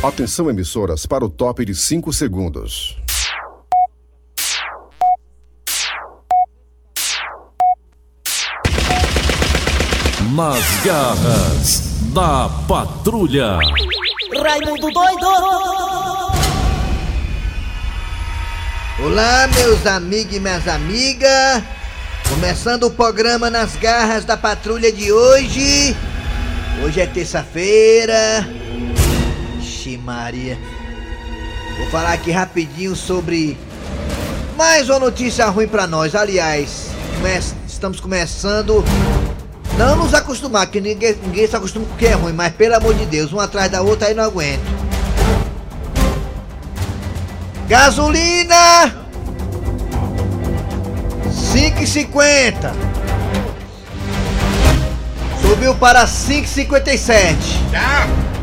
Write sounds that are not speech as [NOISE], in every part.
Atenção emissoras para o top de 5 segundos. Nas garras da patrulha. Raimundo doido! Olá, meus amigos e minhas amigas. Começando o programa Nas Garras da Patrulha de hoje. Hoje é terça-feira. Ixi, Maria. Vou falar aqui rapidinho sobre mais uma notícia ruim pra nós. Aliás, estamos começando. Não nos acostumar, que ninguém, ninguém se acostuma com o que é ruim, mas pelo amor de Deus, um atrás da outra aí não aguento. Gasolina! 5,50 Subiu para 5,57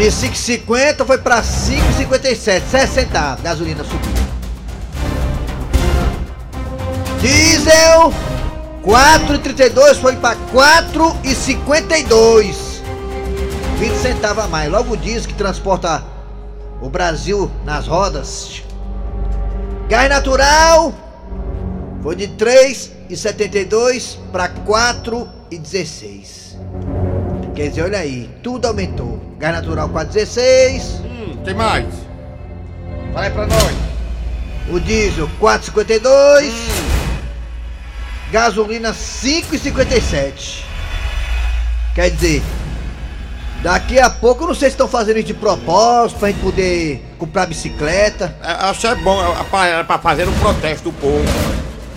De 5,50 foi para 5,57 6 centavos, gasolina subiu. Diesel 4,32 foi para 4,52 20 centavos a mais. Logo diesel que transporta o Brasil nas rodas. Gás natural foi de 3,72 para 4,16. Quer dizer, olha aí, tudo aumentou. Gás natural 4,16, Hum, tem mais? Fala aí pra nós. o diesel 4,52, gasolina 5,57. Quer dizer, daqui a pouco eu não sei se estão fazendo isso de propósito pra gente poder comprar bicicleta. É, acho que é bom, é pra, é pra fazer um protesto do povo.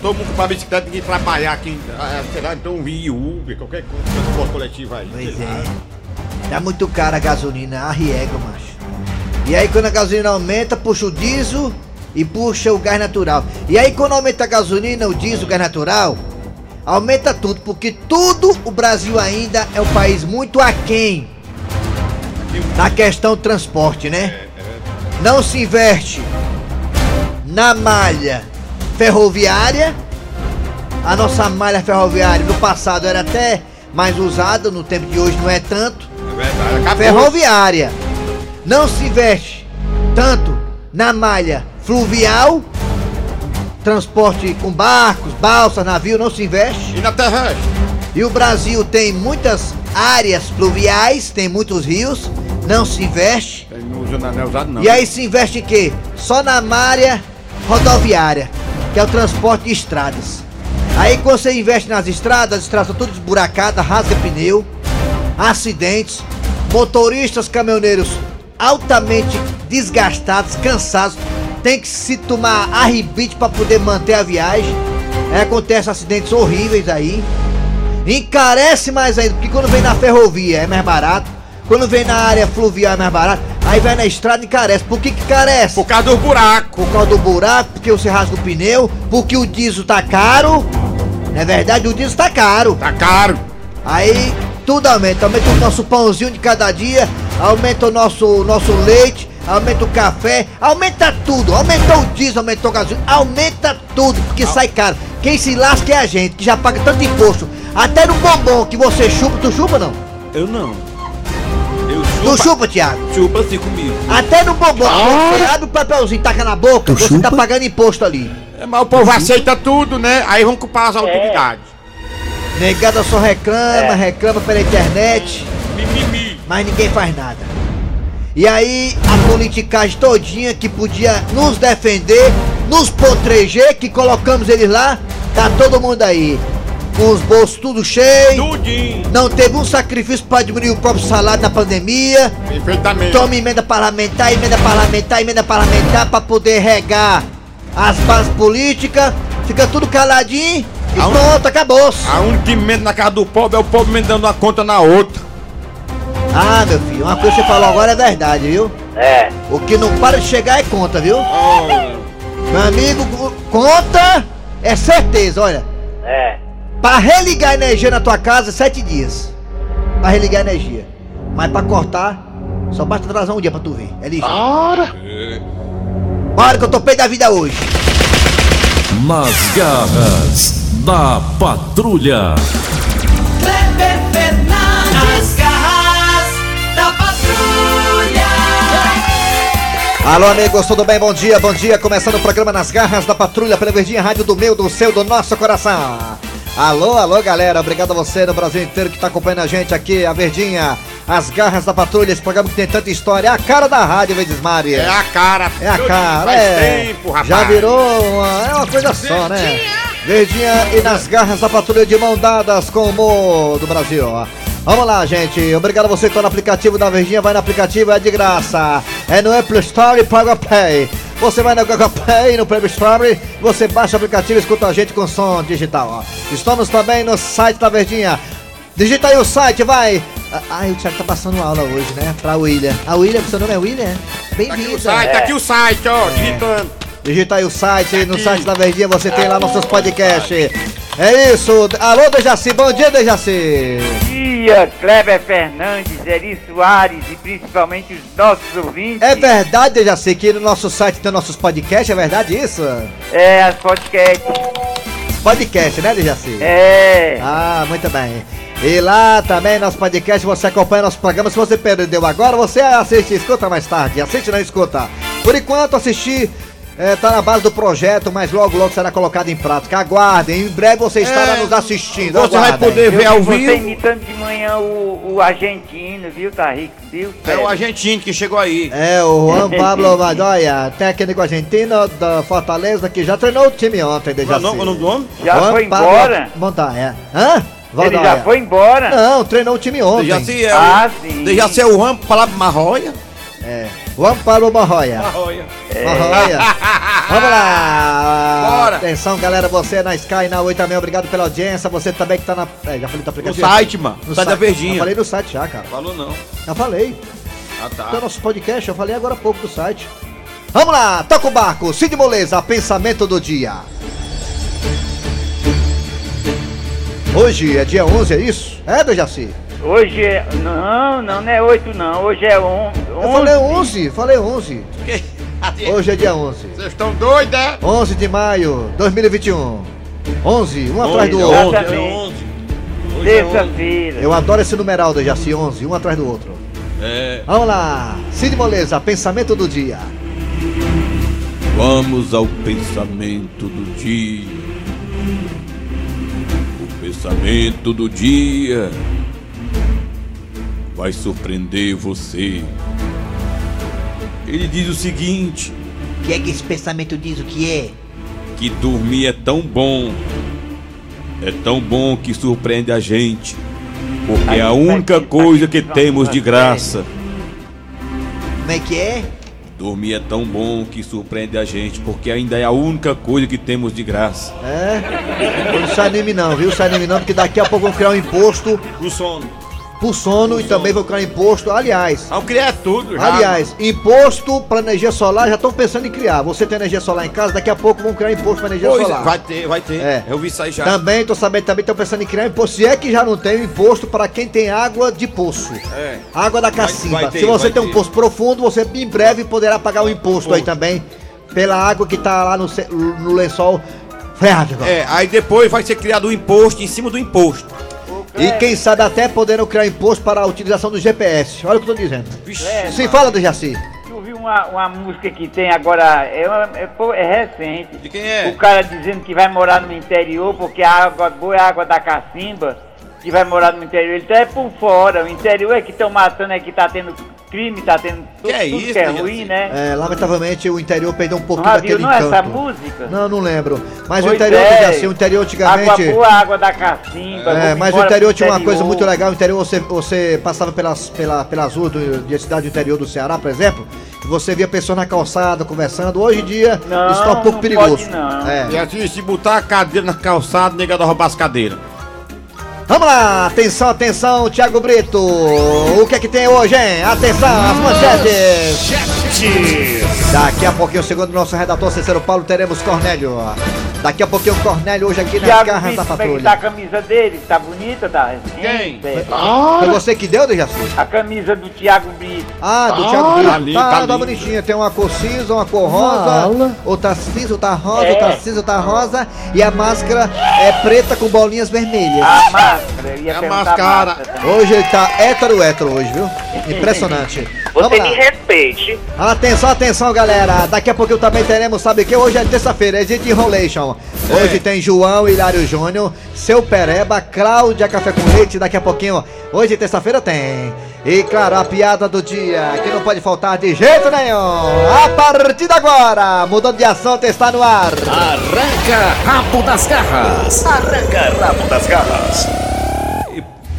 Todo mundo comprar bicicleta, ninguém trabalhar aqui, é, sei lá, então vir Uber, qualquer coisa, transporte coletivo aí. Pois lá. é. Tá muito cara a gasolina, arriega, macho. E aí quando a gasolina aumenta, puxa o diesel e puxa o gás natural. E aí quando aumenta a gasolina, o diesel, o gás natural, aumenta tudo, porque tudo o Brasil ainda é um país muito aquém na questão do transporte, né? Não se investe na malha ferroviária. A nossa malha ferroviária no passado era até mais usada, no tempo de hoje não é tanto. É verdade, acabou. Ferroviária. Não se investe tanto na malha fluvial, transporte com barcos, balsas, navio, não se investe. E na terrestre? E o Brasil tem muitas áreas fluviais, tem muitos rios, não se investe. Não usa, não é usado não. E aí se investe em quê? Só na malha rodoviária, que é o transporte de estradas. Aí quando você investe nas estradas, as estradas são todas esburacadas, rasga pneu, acidentes, motoristas, caminhoneiros altamente desgastados, cansados, tem que se tomar arribite para poder manter a viagem. Aí acontecem acidentes horríveis aí. Encarece mais ainda, porque quando vem na ferrovia é mais barato, quando vem na área fluvial é mais barato, aí vai na estrada e encarece. Por que que carece? Por causa do buraco. Por causa do buraco, porque você rasga o pneu, porque o diesel tá caro. Não é verdade? O diesel tá caro. Tá caro. Aí tudo aumenta, aumenta o nosso pãozinho de cada dia, aumenta o nosso, nosso leite, aumenta o café, aumenta tudo, aumentou o diesel, aumentou a gasolina, aumenta tudo, porque sai caro. Quem se lasca é a gente, que já paga tanto imposto. Até no bombom que você chupa, tu chupa não? Eu não. Eu Tu chupa, chupa, Thiago? chupa assim comigo. Até no bombom, que você abre o papelzinho, taca na boca, você tá pagando imposto ali. É, mas o povo aceita tudo, né? Aí vão culpar as autoridades. Negada só reclama, reclama pela internet. Mimimi. mas ninguém faz nada. E aí a politicagem todinha que podia nos defender, nos proteger, que colocamos eles lá, tá todo mundo aí. Com os bolsos tudo cheio, Tudinho. não teve um sacrifício para diminuir o próprio salário na pandemia. Perfeitamente. Toma emenda parlamentar, emenda parlamentar, emenda parlamentar para poder regar as bases políticas. Fica tudo caladinho e Aonde? pronto, acabou-se. A única emenda na casa do pobre é o pobre emendando uma conta na outra. Ah, meu filho, uma coisa que você falou agora é verdade, viu? É, O que não para de chegar é conta, viu? Oh, Meu amigo, co- conta é certeza, olha. é. Pra religar a energia na tua casa, sete dias. Pra religar a energia. Mas pra cortar, só basta atrasar um dia pra tu ver. É ligeiro. Bora que eu tô pé da vida hoje. Nas garras da patrulha. Kleber Fernandes, garras da patrulha. Alô, amigos, tudo bem? Bom dia, bom dia. Começando o programa Nas Garras da Patrulha pela Verdinha Rádio do meu, do seu, do nosso coração. Alô, alô, galera. Obrigado a você no Brasil inteiro que tá acompanhando a gente aqui, a Verdinha. As Garras da Patrulha, esse programa que tem tanta história. É a cara da rádio, Vedismari. É a cara. É a Faz cara, é. tempo, rapaz. Já virou uma, é uma coisa só, né? Verdinha e nas garras da patrulha de mão dadas com o humor do Brasil. Vamos lá, gente. Obrigado a você que tá no aplicativo da Verdinha. Vai no aplicativo, é de graça. É no Apple Store e Paga Pay. Você vai no Google Play, no Play Store, você baixa o aplicativo e escuta a gente com som digital. Ó. Estamos também no site da Verdinha. Digita aí o site, vai. Ah, Ai, o Thiago tá passando aula hoje, né? Pra William. A William, seu nome é William? Tá aqui Bem-vindo. site, tá aqui o site, ó, digitando. Digita aí o site, no site da Verdinha você tem lá nossos podcasts. É isso. Alô, Dejaci, bom dia, Dejaci. Dia, Kleber Fernandes, Eri Soares e principalmente os nossos ouvintes. É verdade, Dejaci, que no nosso site tem nossos podcasts, é verdade isso? É, as podcasts. Podcast, né, Dejaci? É. Ah, muito bem. E lá também nosso podcast, você acompanha nosso programa. Se você perdeu agora, você assiste, escuta mais tarde. Assiste, não escuta. Por enquanto, assistir é, tá na base do projeto, mas logo, logo será colocado em prática. Aguardem, em breve você estará É, nos assistindo. Você vai aguardem. poder Eu ver ao você vivo. imitando de manhã o, o argentino, viu? Tá rico, viu? É o argentino que chegou aí. É, o Juan [LAUGHS] Pablo Madoia, técnico argentino da Fortaleza, que já treinou o time ontem, Qual Dejaci. o nome- o nome do homem? Já Juan foi Pablo embora? Montanha. Hã? Ele já foi embora? Não, treinou o time ontem. Dejaci é Ah, o... sim. Dejaci é o Ram, palavra marroia. É. Juan Pablo Marroia. Marroia. Marroia. [LAUGHS] Vamos lá. Bora. Atenção, galera, você na Sky, na Oi também, obrigado pela audiência. Você também que tá na... É, já falei do No aplicativo? site, mano. No site da Já Verdinha. falei no site já, cara. Falou não. Já falei. Ah, tá. Então, nosso podcast, eu falei agora há pouco do site. Vamos lá, toca o barco. Cid Moleza, pensamento do dia. Hoje é dia 11, é isso? É, Dejaci? Hoje é. Não, não, não é 8 não. Hoje é 11. Eu falei 11, falei 11. [LAUGHS] Hoje é dia 11. Vocês estão doidos, é? 11 de maio 2021. 11, um atrás do outro. onze, é Exatamente. onze. Hoje é onze. Terça-feira. Eu adoro esse numeral, Dejaci, 11, um atrás do outro. É. Vamos lá, Cid Moleza, pensamento do dia. Vamos ao pensamento do dia. O pensamento do dia vai surpreender você. Ele diz o seguinte: O que é que esse pensamento diz o que é? que dormir é tão bom, é tão bom que surpreende a gente, porque é a única coisa que temos de graça. Como é que é? Dormir é tão bom que surpreende a gente, porque ainda é a única coisa que temos de graça. É? Não se anime não, viu? Se anime não, porque daqui a pouco vão criar um imposto O sono. Pro sono e também vão criar imposto, aliás. Vamos criar tudo já. Aliás, imposto para energia solar já estão pensando em criar. Você tem energia solar em casa, daqui a pouco vão criar imposto para energia Pois é, solar. vai ter, vai ter. É. Eu vi isso aí já. Também, tô sabendo, também estão pensando em criar imposto. Se é que já não tem imposto para quem tem água de poço. É. Água da cacimba. vai ter, Se você vai tem um poço profundo, você em breve poderá pagar o imposto aí também. Pela água que tá lá no, no lençol freático. É, aí depois vai ser criado um imposto em cima do imposto. E quem sabe até poderão criar imposto para a utilização do GPS. Olha o que eu tô dizendo. Vixe. É, Sim, fala do Jaci. Tu viu uma, uma música que tem agora, é, uma- é, é recente. De quem é? O cara dizendo que vai morar no interior porque a água boa é a água da cacimba, que vai morar no interior. Ele tá é por fora, o interior é que estão matando, é que tá tendo crime, tá tendo tudo, Que é tudo isso, que é ruim, né? É, lamentavelmente o interior perdeu um pouquinho Não viu daquele não essa encanto. música? Não, não lembro. Mas o Pois interior, é. Jaci, o interior Água antigamente. boa, água da cacimba. É, mas o interior tinha uma coisa interior. muito legal. O interior você, você passava pelas, pela, pelas ruas do, de cidade do interior do Ceará, por exemplo, e você via pessoas na calçada conversando. Hoje em dia, Não, isso tá um pouco não perigoso. pode não. É. E assim, se botar a cadeira na calçada, nega roubar as cadeiras. Vamos lá, atenção, atenção, Thiago Brito. O que é que tem hoje, hein? Atenção, as manchetes. Daqui a pouquinho, segundo o nosso redator Cícero Paulo, teremos Cornélio. Daqui a pouquinho, Cornélio hoje aqui nas garras Brito, da como é que tá a patrulha. camisa dele? Tá bonita, tá? Quem? É, Foi você que deu, Dejaci? A camisa do Thiago Brito. Ah, do Thiago Brito. tá ali, tá, tá tá bonitinha. Tem uma cor cinza, uma cor rosa, outra cinza, outra rosa, É. outra cinza, outra rosa. E a máscara é preta com bolinhas vermelhas. A máscara, ia É a máscara. máscara. Hoje ele tá hétero hétero hoje, viu? Impressionante. Vamos Você lá. me respeite. Atenção, atenção, galera. Daqui a pouquinho também teremos, sabe que? Hoje é terça-feira, é dia de enrolation. Hoje tem João Hilário Júnior, Seu Pereba, Cláudia Café com Leite. Daqui a pouquinho, hoje terça-feira tem. E claro, a piada do dia, que não pode faltar de jeito nenhum. A partir de agora, mudando de assunto, está no ar. Arranca rabo das garras. Arranca rabo das garras.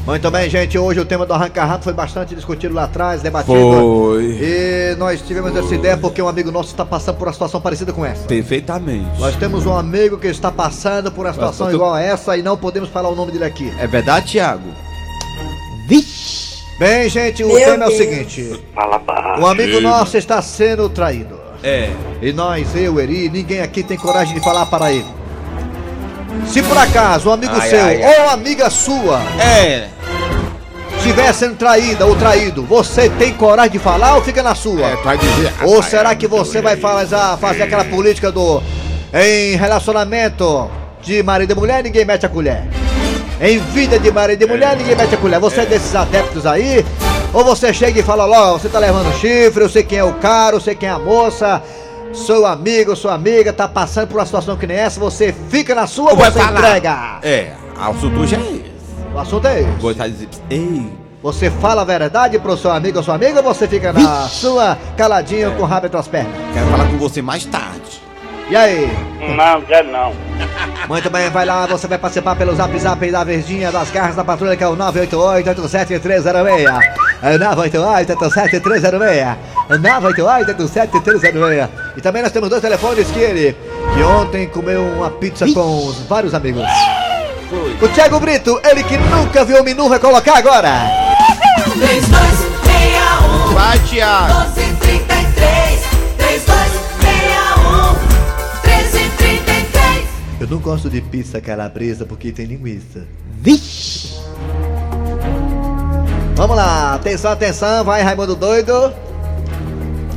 Muito bem, gente. Hoje o tema do Arranca Rato foi bastante discutido lá atrás, debatido. Foi. E nós tivemos essa ideia porque um amigo nosso está passando por uma situação parecida com essa. Perfeitamente. Nós temos um amigo que está passando por uma situação tu- igual a essa e não podemos falar o nome dele aqui. É verdade, Thiago? Bem, gente, o Meu tema é o Deus. seguinte: Fala baixo. um amigo nosso está sendo traído. É. E nós, eu, Eri, ninguém aqui tem coragem de falar para ele. Se por acaso um amigo Ai, seu ai, ou amiga sua É. estiver sendo traída ou traído, você tem coragem de falar ou fica na sua? É, vai dizer. Ou será é que você vai fazer, fazer aquela política do em relacionamento de marido e mulher, ninguém mete a colher? Em vida de marido e mulher, ninguém mete a colher. Você é desses adeptos aí? Ou você chega e fala logo, você tá levando chifre, eu sei quem é o cara, eu sei quem é a moça, seu amigo, sua amiga, tá passando por uma situação que nem essa, você fica na sua ou você falar. entrega? É. A já é. O assunto é esse. Vou estar dizendo. Ei. Você fala a verdade pro seu amigo ou sua amiga ou você fica na sua, caladinho, com o rabo entre as pernas? Quero falar com você mais tarde. E aí? Não, quero não. [LAUGHS] Muito bem, vai lá, você vai participar pelo zap zap da Verdinha das Garras da Patrulha, que é o 988-87306. É 988-87306. É 988-87306. E também nós temos dois telefones que ele, que ontem comeu uma pizza com os vários amigos. O Thiago Brito, ele que nunca viu o menu, vai colocar agora. 3261 Vai, Thiago. 1233 3261 1333 Eu não gosto de pizza calabresa porque tem linguiça. Vamos lá, atenção, atenção, vai Raimundo Doido.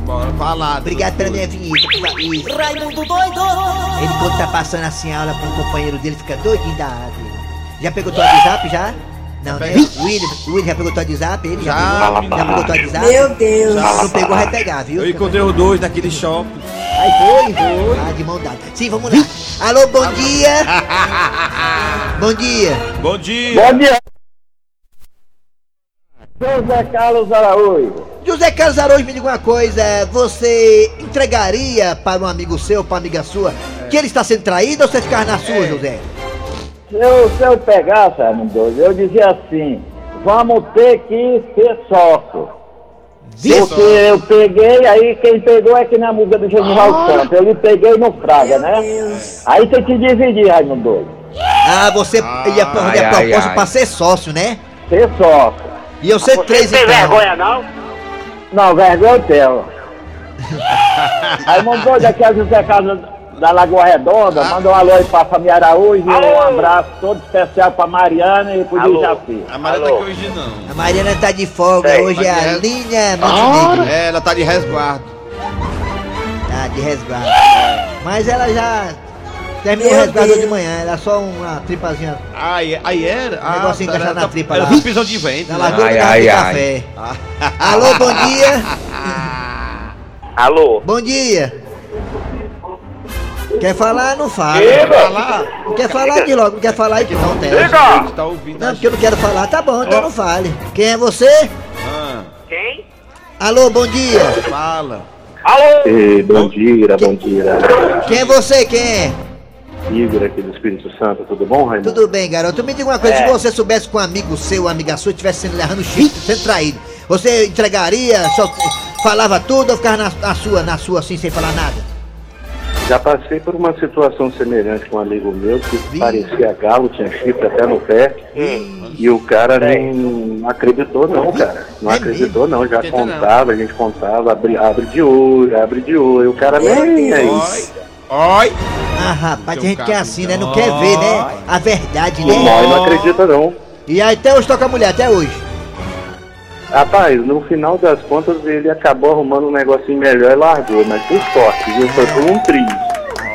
Bora falar. Obrigado pela minha vinheta. Isso. Raimundo doido Ele quando tá passando assim a aula pro companheiro dele, fica doidinho da ave. Já pegou teu WhatsApp já? Não, né? O William, William já pegou teu WhatsApp? Ele já, Já, pegou? Já pegou teu WhatsApp? Meu Deus Se não pegou, vai pegar, viu? Eu encontrei os dois naquele shopping. Aí foi, foi. Ah, de mão dada. Sim, vamos lá. Alô, bom dia. [LAUGHS] bom dia. Bom dia. Bom dia. José Carlos Araújo. José Carlos Araújo, me diga uma coisa. Você entregaria para um amigo seu, para uma amiga sua, que ele está sendo traído ou você ficar na sua, José? Se eu, se eu pegasse, Raimundo, eu dizia assim, vamos ter que ser sócio. Porque eu peguei, aí quem pegou é que na música do Genival Santos. Eu lhe peguei no Fraga, né? Aí tem que dividir, Raimundo. Ah, você ia fazer a proposta para ser sócio, né? Ser sócio. E eu ser três então. não? Não, vergonha eu tenho. [LAUGHS] Raimundo, daqui a José Carlos da Lagoa Redonda, manda um alô aí pra família Araújo e um abraço todo especial pra Mariana e pro Dijaci. A Maria tá aqui hoje não. A Mariana tá de folga, Sei, hoje é a linha Montenegro. É, ela tá de resguardo. Tá, de resguardo. Mas ela já terminou o Meu resguardo Deus. de manhã, era só uma tripazinha Aí, aí era? Ah, negocinho encaixado na tripa Era lá. prisão de vento. na né? lagoa Ai, de ai, café. Alô, bom dia. [LAUGHS] Alô? Bom dia. Quer falar? Não fala. Falar. Não quer falar de logo, não quer falar aí não tem. A gente tá. Não, porque eu não quero falar, tá bom, então não fale. Quem é você? Quem? Alô, bom dia. Fala. Alô? Ei, bom dia, bom dia. Quem é você? Quem é? Igor aqui do Espírito Santo, tudo bom, Raimundo? Tudo bem, garoto. Me diga uma coisa, É. se você soubesse que um amigo seu, uma amiga sua, estivesse sendo levando chifre, sendo traído, você entregaria, só falava tudo ou ficava na, na sua, na sua assim, sem falar nada? Já passei por uma situação semelhante com um amigo meu que parecia galo, tinha chifre até no pé. E o cara não acreditou não, cara. Não É acreditou não, já não. contava, a gente contava, abre, abre de olho, abre de olho. E o cara nem aí. Oi. Ah, rapaz, Tem gente que é assim, né? Não quer ver, né? A verdade, né? nós não acredita não. E aí até hoje toca a mulher, até hoje. Rapaz, no final das contas ele acabou arrumando um negocinho melhor e largou, mas por sorte, viu? Foi por um triz.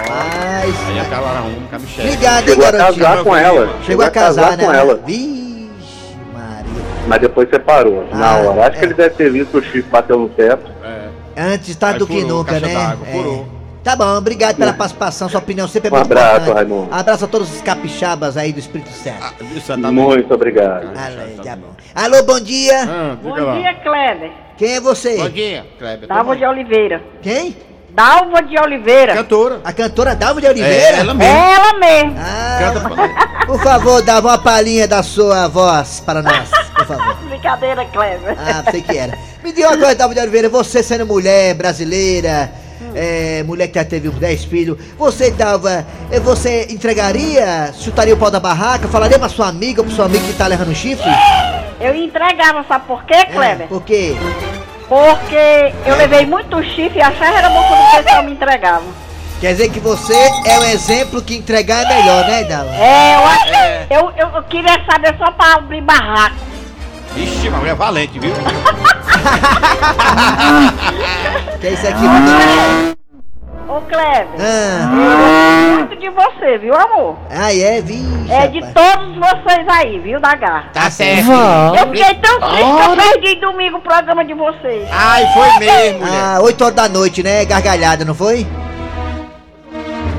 Mas. Aí acaba um, cabichete. Hein, Chegou a casar com ela. Chegou a casar, né? com ela. Vixe, Maria. mas depois separou, na Ah, hora. Acho é. que ele deve ter visto o chifre bater no teto. Antes tarde Aí do que nunca, né? É. furou. Tá bom, obrigado pela participação, sua opinião sempre é Um muito abraço, importante. Raimundo. Abraço a todos os capixabas aí do Espírito Santo. Ah, exatamente. Muito obrigado. Alô, tá bom. Alô, bom dia. Ah, Bom lá. dia, Kleber. Quem é você? Bom dia, Kleber. Dalva de Oliveira. Quem? Dalva de Oliveira. Cantora. A cantora Dalva de Oliveira? É, ela mesmo. Ela mesmo. Ah, Canta [LAUGHS] por favor, dava uma palhinha da sua voz para nós, por favor. [LAUGHS] Brincadeira, Kleber. Ah, sei que era. Me diga uma coisa, Dalva de Oliveira, você sendo mulher brasileira, é, mulher que já teve uns 10 filhos, você dava, eh, você entregaria, chutaria o pau da barraca, falaria pra sua amiga ou pro seu amigo que tá levando um chifre? Eu entregava, sabe por quê, É, Kleber? por quê? Porque eu levei muito chifre e a chave era boca do pessoal me entregava. Quer dizer que você é um exemplo que entregar é melhor, né, Dalva? É, eu acho. Eu, eu queria saber só pra abrir barraco. Ixi, mas é valente, viu? [LAUGHS] Que é isso aqui? Ô, Kleber. Ah, Eu muito de você, viu, amor? ah é, vixe, É de rapaz. todos vocês aí, viu, da garra. Tá certo. Eu fiquei tão triste que eu perdi domingo o programa de vocês. Ai, foi mesmo, mulher. Ah, 8 horas da noite, né? Gargalhada, não foi?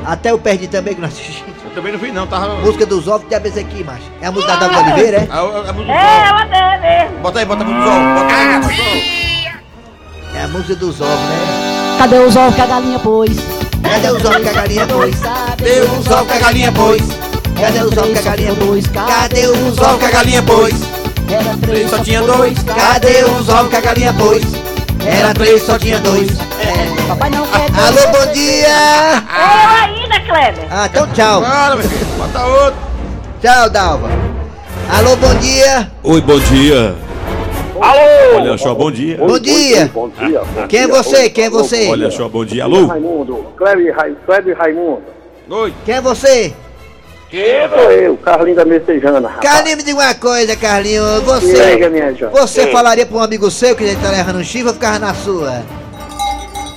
Até eu perdi também que nós [LAUGHS] também não vi, não. Tava. Música dos ovos de abes aqui, macho. É a música da Dalva Oliveira, é? A, a, a música do É, sol. ela é mesmo. Bota aí, bota a música do sol. Bota aí, bota. É a música dos ovos, né? Cadê os ovos que a galinha pôs? Cadê os ovos que a galinha pôs? Cadê os ovos que a galinha pôs? Cadê os ovos que a galinha pôs? Cadê os ovos que a galinha pôs? Era três, Só tinha dois. Cadê os ovos que a galinha pôs? Era três, só tinha dois. Papai não quer Alô, bom dia! Eu ainda, Kleber. Ah, então tchau. Bora, meu filho. Bota outro. Tchau, Dalva. Alô, bom dia. Oi, bom dia. Alô! Olha só, bom dia. Bom dia. Bom dia. Quem é você? Quem é você? Olha só, bom dia. Alô? Raimundo. Kleber, Rai- Kleber Raimundo. Oi. Quem é você? Sou eu, Carlinho da Messejana, rapaz. Carlinho, me diga uma coisa, Carlinho. Você. minha jovem. Você falaria pra um amigo seu que ele tá levando um chifre ou ficava na sua?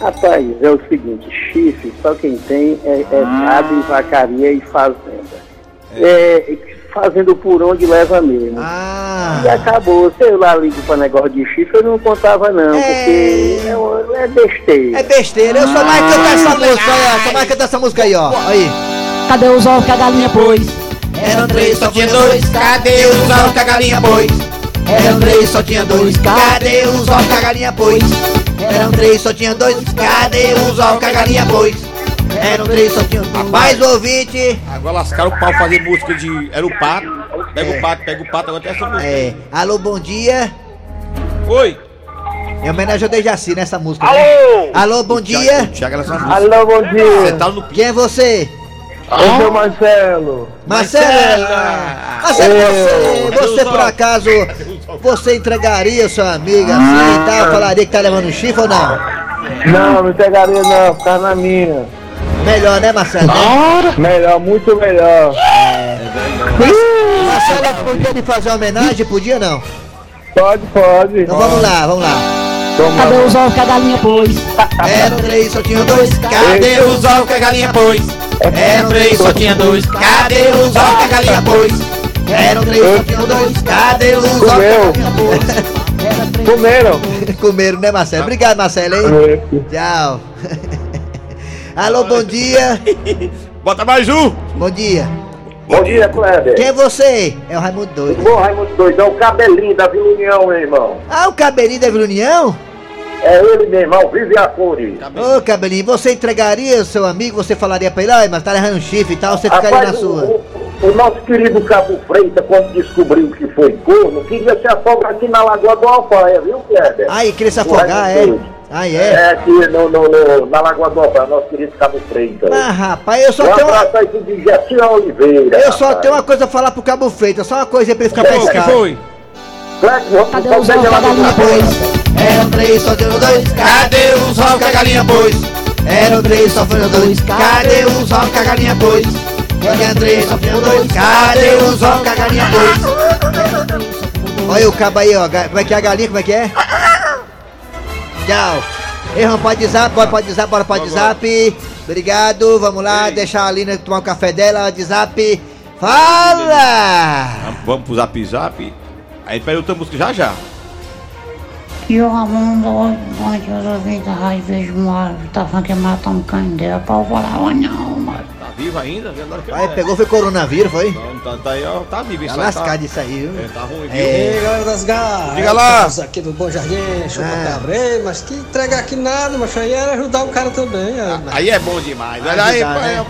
Rapaz, é o seguinte, chifre, só quem tem é, é gado, vacaria e fazenda. É, fazendo por onde leva mesmo. Ah. E acabou, sei lá, ligo pra negócio de chifre, eu não contava não, É. porque é, é besteira. É besteira, eu sou mais cantar essa música aí, ó. Sou mais cantar essa música aí, ó. Aí. Cadê os ovos que a galinha pôs? Eram três, só tinha dois. Cadê os ovos que a galinha pôs? Eram três, só tinha dois. Cadê os ovos que a galinha pôs? Eram três, só tinha dois. Cadê os ovos que a galinha pôs? Eram três, só tinha dois. Mais ouvinte. Agora lascaram o pau fazer música de. Era o pato. Pega o pato, pega o pato, agora tem essa música. É. Alô, bom dia. Oi. Em homenagem ao Dejaci nessa música. Alô! Alô, bom dia. Alô, bom Você dia. tá no Quem é você? Eu sou Marcelo. Marcelo! Marcelo, você, Cadê você os por acaso, você entregaria sua amiga assim e tal? Falaria que tá levando chifre ou não? Não, não pegaria não, ficar na minha. Melhor, né, Marcelo? Melhor, muito melhor. Marcelo, podia lhe fazer uma homenagem? Podia não? Pode, pode. Então vamos lá, vamos lá. Cadê os ovos que a galinha pôs? Eram três, só tinha dois. Cadê os ovos que a galinha pôs? Eram três, só tinha dois. Cadê os ovos que a galinha pôs? Eram três, só tinha dois. Cadê os pôs? Comeram. Comeram, né, Marcelo? Obrigado, Marcelo, hein? Tchau. [LAUGHS] Alô, bom dia. Bota mais um. Bom dia. Bom dia, Kleber. Quem é você? É o Raimundo Doido. Bom, Raimundo Doido, é o cabelinho da Vila União, meu irmão. Ah, o cabelinho da Vila União? É ele, meu irmão, vive a cores. Ô, cabelinho, você entregaria o seu amigo? Você falaria pra ele, ai, mas tá levando um chifre e tal, você ficaria na Rapaz, o, sua? o, o nosso querido Cabo Freitas, quando descobriu que foi corno, queria se afogar aqui na Lagoa do Alfaia, viu, Kleber? Ai, queria se afogar, é? Ai, É, é? aqui no, no, no- na Lagoa do Alfaia, nosso querido Cabo Freitas. Ah, rapaz, eu só um tenho uma... abraço aí pro de Gessinho Oliveira. Eu só rapaz. tenho uma coisa a falar pro Cabo Freitas, só uma coisa aí pra ele ficar o que pescado. foi? Cadê só os ovos que a galinha pôs? Eram três, só tinha dois. Cadê os ovos que a galinha pôs? Eram três, só tinha dois. Cadê os ovos que a galinha pôs? Só tinha dois. Cadê os ovos que a galinha pôs? Olha o cabo aí, ó. Como é que é a galinha? Como é que é? Tchau. Ei, vamos pode zap, bora pode zap, bora pode zap. Obrigado, vamos lá, deixar a Lina tomar o café dela, de zap. Fala! Vamos pro zap zap. A gente pede outra música já já. E o Ramon hoje os ouvintes da rádio vejo uma tá falando que matam um candeia pra falar não, mas. Tá vivo ainda? Eu Aí quero. pegou, foi coronavírus, foi? Não, tá, tá aí, ó, tá vivo Tá isso aí, lascado isso aí, viu? É, tá ruim, viu? É. Ei, galera das garras. Diga lá. Aqui do Bom Jardim, chupa Ah. cabra. Ei, mas que entregar aqui nada, mas aí era ajudar o cara também. é. Aí é bom demais. Olha aí, Ajudar, pai. né?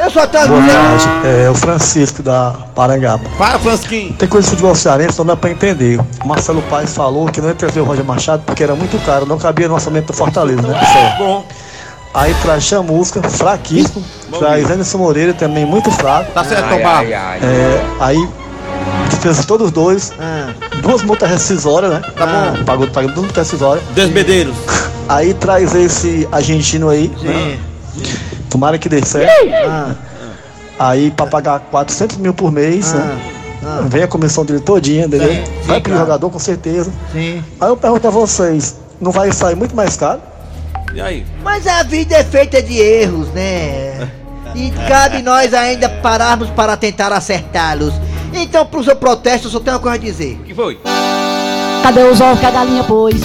Eu Boa dizendo. tarde, é o Francisco da Parangaba. Para, Fransquinho. Tem coisa de futebol cearense, não dá pra entender. O Marcelo Paes falou que não ia trazer o Roger Machado porque era muito caro, não cabia no orçamento do Fortaleza, né, pessoal? Bom. Aí traz Chamusca, fraquíssimo. Traz Anderson Moreira, também muito fraco. Tá certo, Tomar. É, aí, despesa de todos os dois. Ah. Duas multas rescisórias, né? Tá bom. Pagou, pagou duas multas rescisórias. Desbedeiros. [LAUGHS] Aí traz esse argentino aí. né? Tomara que dê certo. Ah, Aí pra pagar 400 mil por mês, né? ah. Vem a comissão dele todinha, entendeu? Sim, vai pro claro. jogador com certeza. Sim. Aí eu pergunto a vocês, não vai sair muito mais caro? E aí? Mas a vida é feita de erros, né? E cabe nós ainda pararmos para tentar acertá-los. Então, pro seu protesto, eu só tenho uma coisa a dizer. O que foi? Cadê os ovos que a galinha pôs?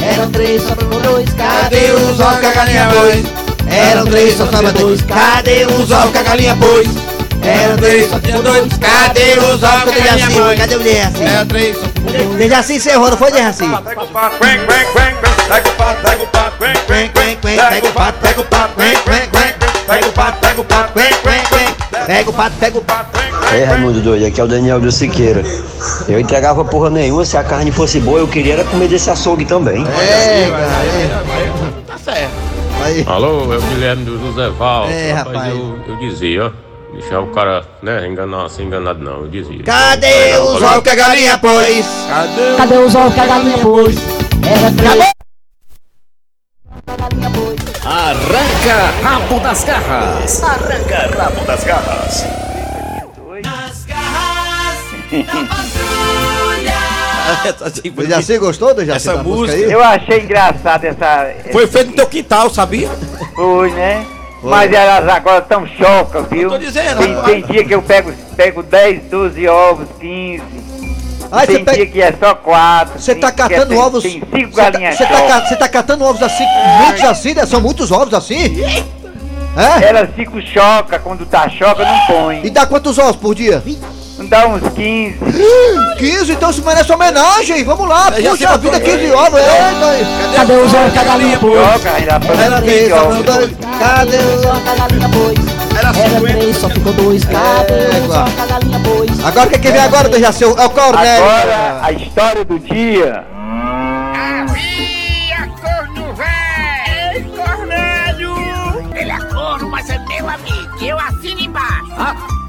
Eram três, só sobrou dois. Cadê os ovos que a galinha pôs? Eram três, só sobrou dois. Cadê os ovos que a galinha pôs? Eram três, só tinha dois. Cadê os ovos que a galinha pôs? Cadê o Dejaci? Era três. Dejaci encerrou, não foi, Dejaci? Pega o pato, pega o pato, pega o pato, pega o pato, pega o pato, pega o pato, pega o pato, Pega o pato, pega o pato. Ei, Raimundo doido, aqui é o Daniel do Siqueira. Eu entregava porra nenhuma, se a carne fosse boa, eu queria era comer desse açougue também. É, Tá certo. Aí. Alô, é o Guilherme do José Val. É, rapaz, rapaz. Eu, eu dizia, ó. Deixar o cara, né, enganar, ser enganado não, eu dizia. Cadê os ovos que a galinha pôs? Cadê? Cadê os ovos que a galinha pôs? Era três. Arranca rabo das garras. Arranca rabo das garras. Dejaci gostou, Dejaci? Essa da música aí? Eu achei engraçado essa. Foi feito no teu quintal, sabia? Foi, né? Mas elas agora estão chocas, viu? tô dizendo, tem, tem dia que eu pego, pego 10, 12 ovos, 15. Aí tem você pega- dia que é só 4. Você tá catando tem, ovos. Tem 5 Você tá, galinhas você tá, você tá catando ovos assim, muitos assim, né? São muitos ovos assim? É? Elas ficam choca, quando tá choca não põe. E dá quantos ovos por dia? Dá uns 15. 15, então isso merece homenagem. Vamos lá, já puxa a vida, quem. 15 ovos. Eita. Cadê os ovos que a galinha ainda Era põe três, 15 só ovos. ficou dois. Cadê Cadê os os ovos que a galinha pôs? Era Era três, só ficou dois. Cadê os ovos que a galinha pôs? Agora o que, que vem agora, Dejaci? É o Cornélio. Agora, a história do dia.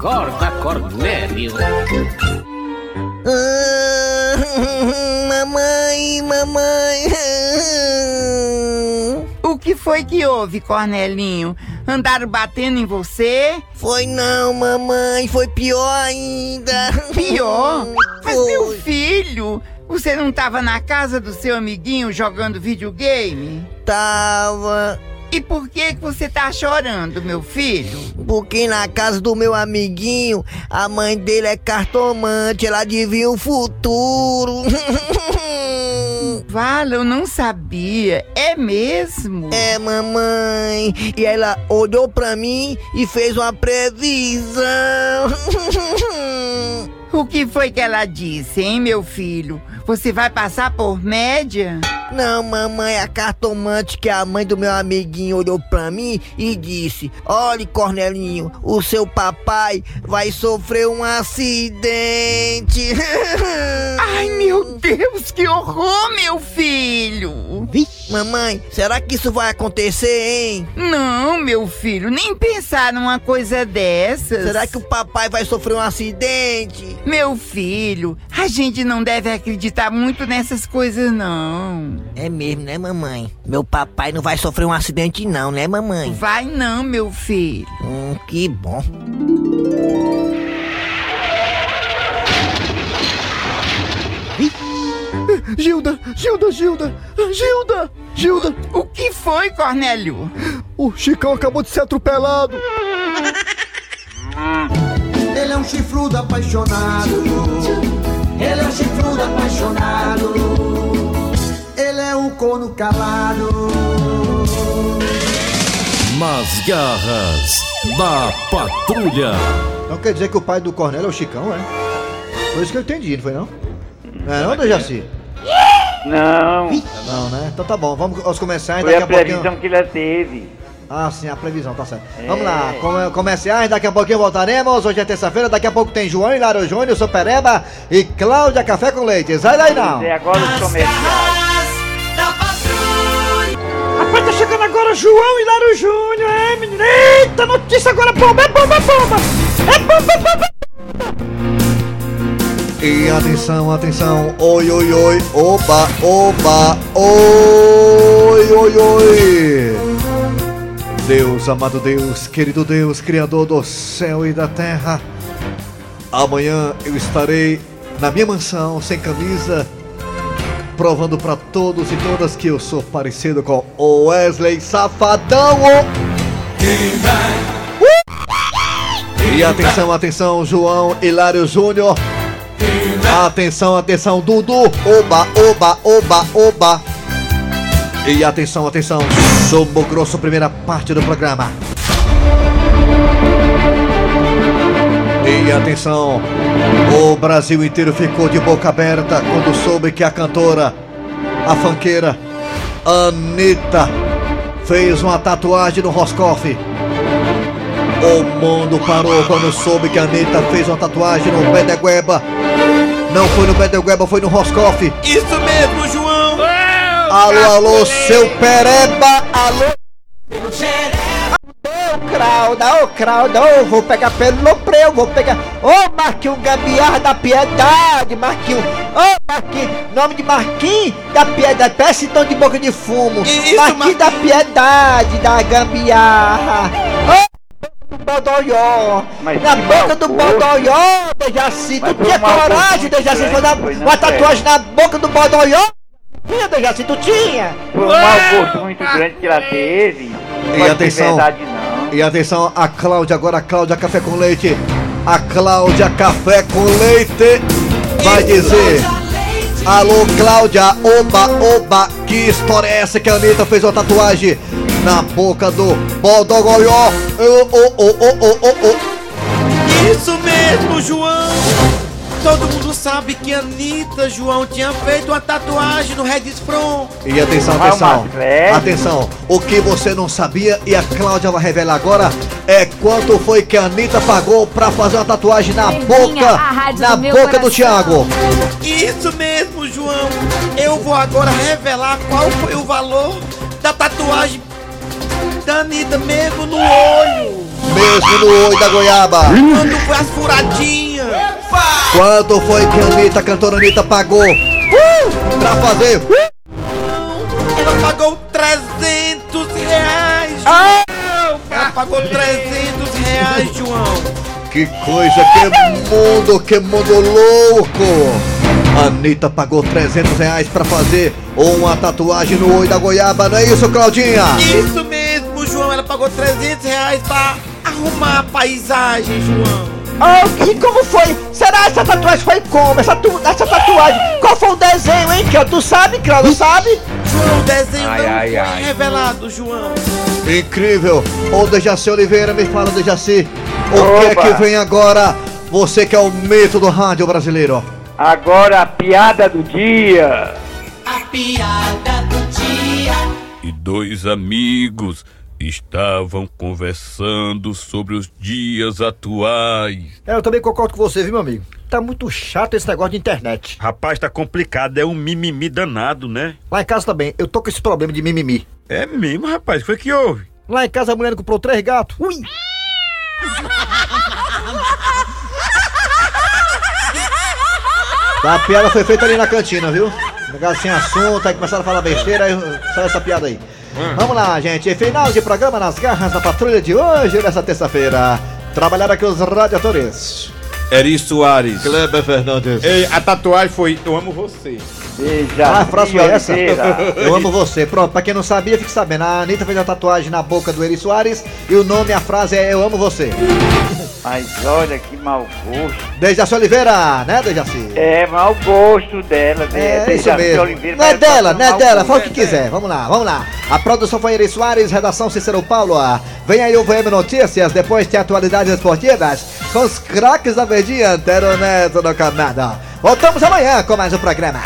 Acorda, Cornélio. [LAUGHS] mamãe, mamãe. O que foi que houve, Cornelinho? Andaram batendo em você? Foi não, mamãe. Foi pior ainda. [LAUGHS] Pior? Mas Foi. meu filho, você não tava na casa do seu amiguinho jogando videogame? Tava. E por que que você tá chorando, meu filho? Porque na casa do meu amiguinho, a mãe dele é cartomante, ela adivinha o futuro. [LAUGHS] Fala, eu não sabia. É mesmo? É, mamãe. E ela olhou pra mim e fez uma previsão. [LAUGHS] O que foi que ela disse, hein, meu filho? Você vai passar por média? Não, mamãe, a cartomante que a mãe do meu amiguinho olhou pra mim e disse: Olhe, Cornelinho, o seu papai vai sofrer um acidente. [LAUGHS] Ai, meu Deus, que horror, meu filho! mamãe, será que isso vai acontecer, hein? Não, meu filho, nem pensar numa coisa dessas. Será que o papai vai sofrer um acidente? Meu filho, a gente não deve acreditar muito nessas coisas, não. É mesmo, né, mamãe? Meu papai não vai sofrer um acidente, não, né, mamãe? Vai não, meu filho. Hum, que bom. Gilda, Gilda, Gilda, Gilda, Gilda. O que foi, Cornélio? O Chicão acabou de ser atropelado. Ele é um chifrudo apaixonado. Ele é um chifrudo apaixonado. É um corno calado. Nas garras da patrulha. Então quer dizer que o pai do Cornélio é o Chicão, é? Foi isso que eu entendi, não foi não? Não é não, Dejaci? Não. Não, né? Então tá bom, vamos aos comerciais, Foi daqui a a pouquinho... previsão que ele teve. Ah, sim, a previsão, tá certo. É. Vamos lá, come- comerciais, daqui a pouquinho voltaremos. Hoje é terça-feira, daqui a pouco tem João Hilário Júnior, Supereba e Cláudia Café com Leite. Sai daí não! É agora os comerciais. Rapaz, tá chegando agora João Hilário Júnior, é, menino? Eita, notícia agora bomba, é bomba, é bomba! É bomba, é bomba! E atenção, atenção, oi, oi, oi, oba, oba, oi, oi, oi. Deus, amado Deus, querido Deus, Criador do céu e da terra. Amanhã eu estarei na minha mansão, sem camisa, provando pra todos e todas que eu sou parecido com o Wesley Safadão. E atenção, atenção, João Hilário Júnior. Atenção, atenção, Dudu! Oba, oba, oba, oba! E atenção, atenção, Sombo Grosso, primeira parte do programa. E atenção, o Brasil inteiro ficou de boca aberta quando soube que a cantora, a fanqueira, Anitta, fez uma tatuagem no Roscoff. O mundo parou quando soube que a Anitta fez uma tatuagem no pé da gueba. Não foi no pé da gueba, foi no Roscoff. Isso mesmo, João! Alô, alô, seu pereba, alô. Ô Crauda, ô Crauda, ô, vou pegar pelo preu, vou pegar. Ô Marquinhos Gambiarra da Piedade, Marquinhos. Ô Marquinhos, nome de Marquinhos da Piedade, parece tom de boca de fumo. Marquinhos da Piedade, da Gambiarra. Ô do Bodoió, Mas na boca do. Bodoió, Dejaci, tu Mas foi tinha coragem, Dejaci, muito fazer grande, foi, uma, tatuagem na boca do Bodoió? Tinha, Dejaci, tu tinha? Foi um mau gosto muito grande que ela teve. E atenção, verdade. E atenção, a Cláudia, agora a Cláudia Café com Leite. A Cláudia Café com Leite vai dizer: Alô, Cláudia, oba, oba, que história é essa que a Anitta fez uma tatuagem na boca do Bodogoió? Ô, ô, ô, ô, ô, ô. Isso mesmo, João! Todo mundo sabe que a Anitta, João, tinha feito uma tatuagem no Regis From. E atenção, atenção, atenção, o que você não sabia e a Cláudia vai revelar agora é quanto foi que a Anitta pagou pra fazer uma tatuagem na boca, na do boca do. Thiago. Isso mesmo, João! Eu vou agora revelar qual foi o valor da tatuagem da Anitta mesmo no olho! Mesmo no olho da goiaba. Quando foi as furadinhas! Quanto foi que a Anitta, a cantora Anitta, pagou uh, pra fazer? uh, Ela pagou 300 reais! João. Ela pagou 300 reais, João! Que coisa, que mundo, que mundo louco! A Anitta pagou 300 reais pra fazer uma tatuagem no olho da goiaba, não é isso, Claudinha? Isso mesmo, João! Ela pagou 300 reais pra arrumar a paisagem, João! Oh, e como foi? Será essa tatuagem foi como? Essa, tu, essa tatuagem? Qual foi o desenho, hein, Cláudio? Tu sabe, Cláudio, sabe? João, o desenho Ai, não ai, foi ai. revelado, João! Incrível! Ô Dejaci Oliveira, me fala, Dejaci, o que é Opa. que vem agora? Você que é o mito do rádio brasileiro. Agora a piada do dia. A piada do dia. E dois amigos estavam conversando sobre os dias atuais. É, eu também concordo com você, viu, meu amigo? Tá muito chato esse negócio de internet. Rapaz, tá complicado, é um mimimi danado, né? Lá em casa também, eu tô com esse problema de mimimi. É mesmo, rapaz, o que foi que houve? Lá em casa a mulher comprou três gatos. Ui! A piada foi feita ali na cantina, viu? Negócio sem assunto, aí começaram a falar besteira, aí saiu essa piada aí. Vamos lá, gente. Final de programa nas garras da patrulha de hoje, nessa terça-feira. Trabalharam aqui os radiadores. Eri Soares. Kleber Fernandes. Ei, a tatuagem foi Eu amo você. Ah, a frase foi essa? Oliveira. [LAUGHS] Eu amo você. Pronto, pra quem não sabia, fique sabendo. A Anitta fez a tatuagem na boca do Eri Soares e o nome, a frase é Eu amo você. Mas olha que mau gosto. Dejaci Oliveira, né, Dejaci? É, mau gosto dela. de- É, isso mesmo. Oliveira, Não é dela, não é dela, fala o que quiser. Vamos lá, vamos lá. A produção foi Eri Soares, redação Cícero Paulo. Ah, Vem aí o VM Notícias, depois tem atualidades esportivas com os craques da Verdinha, Antero Neto no comando. Voltamos amanhã com mais um programa.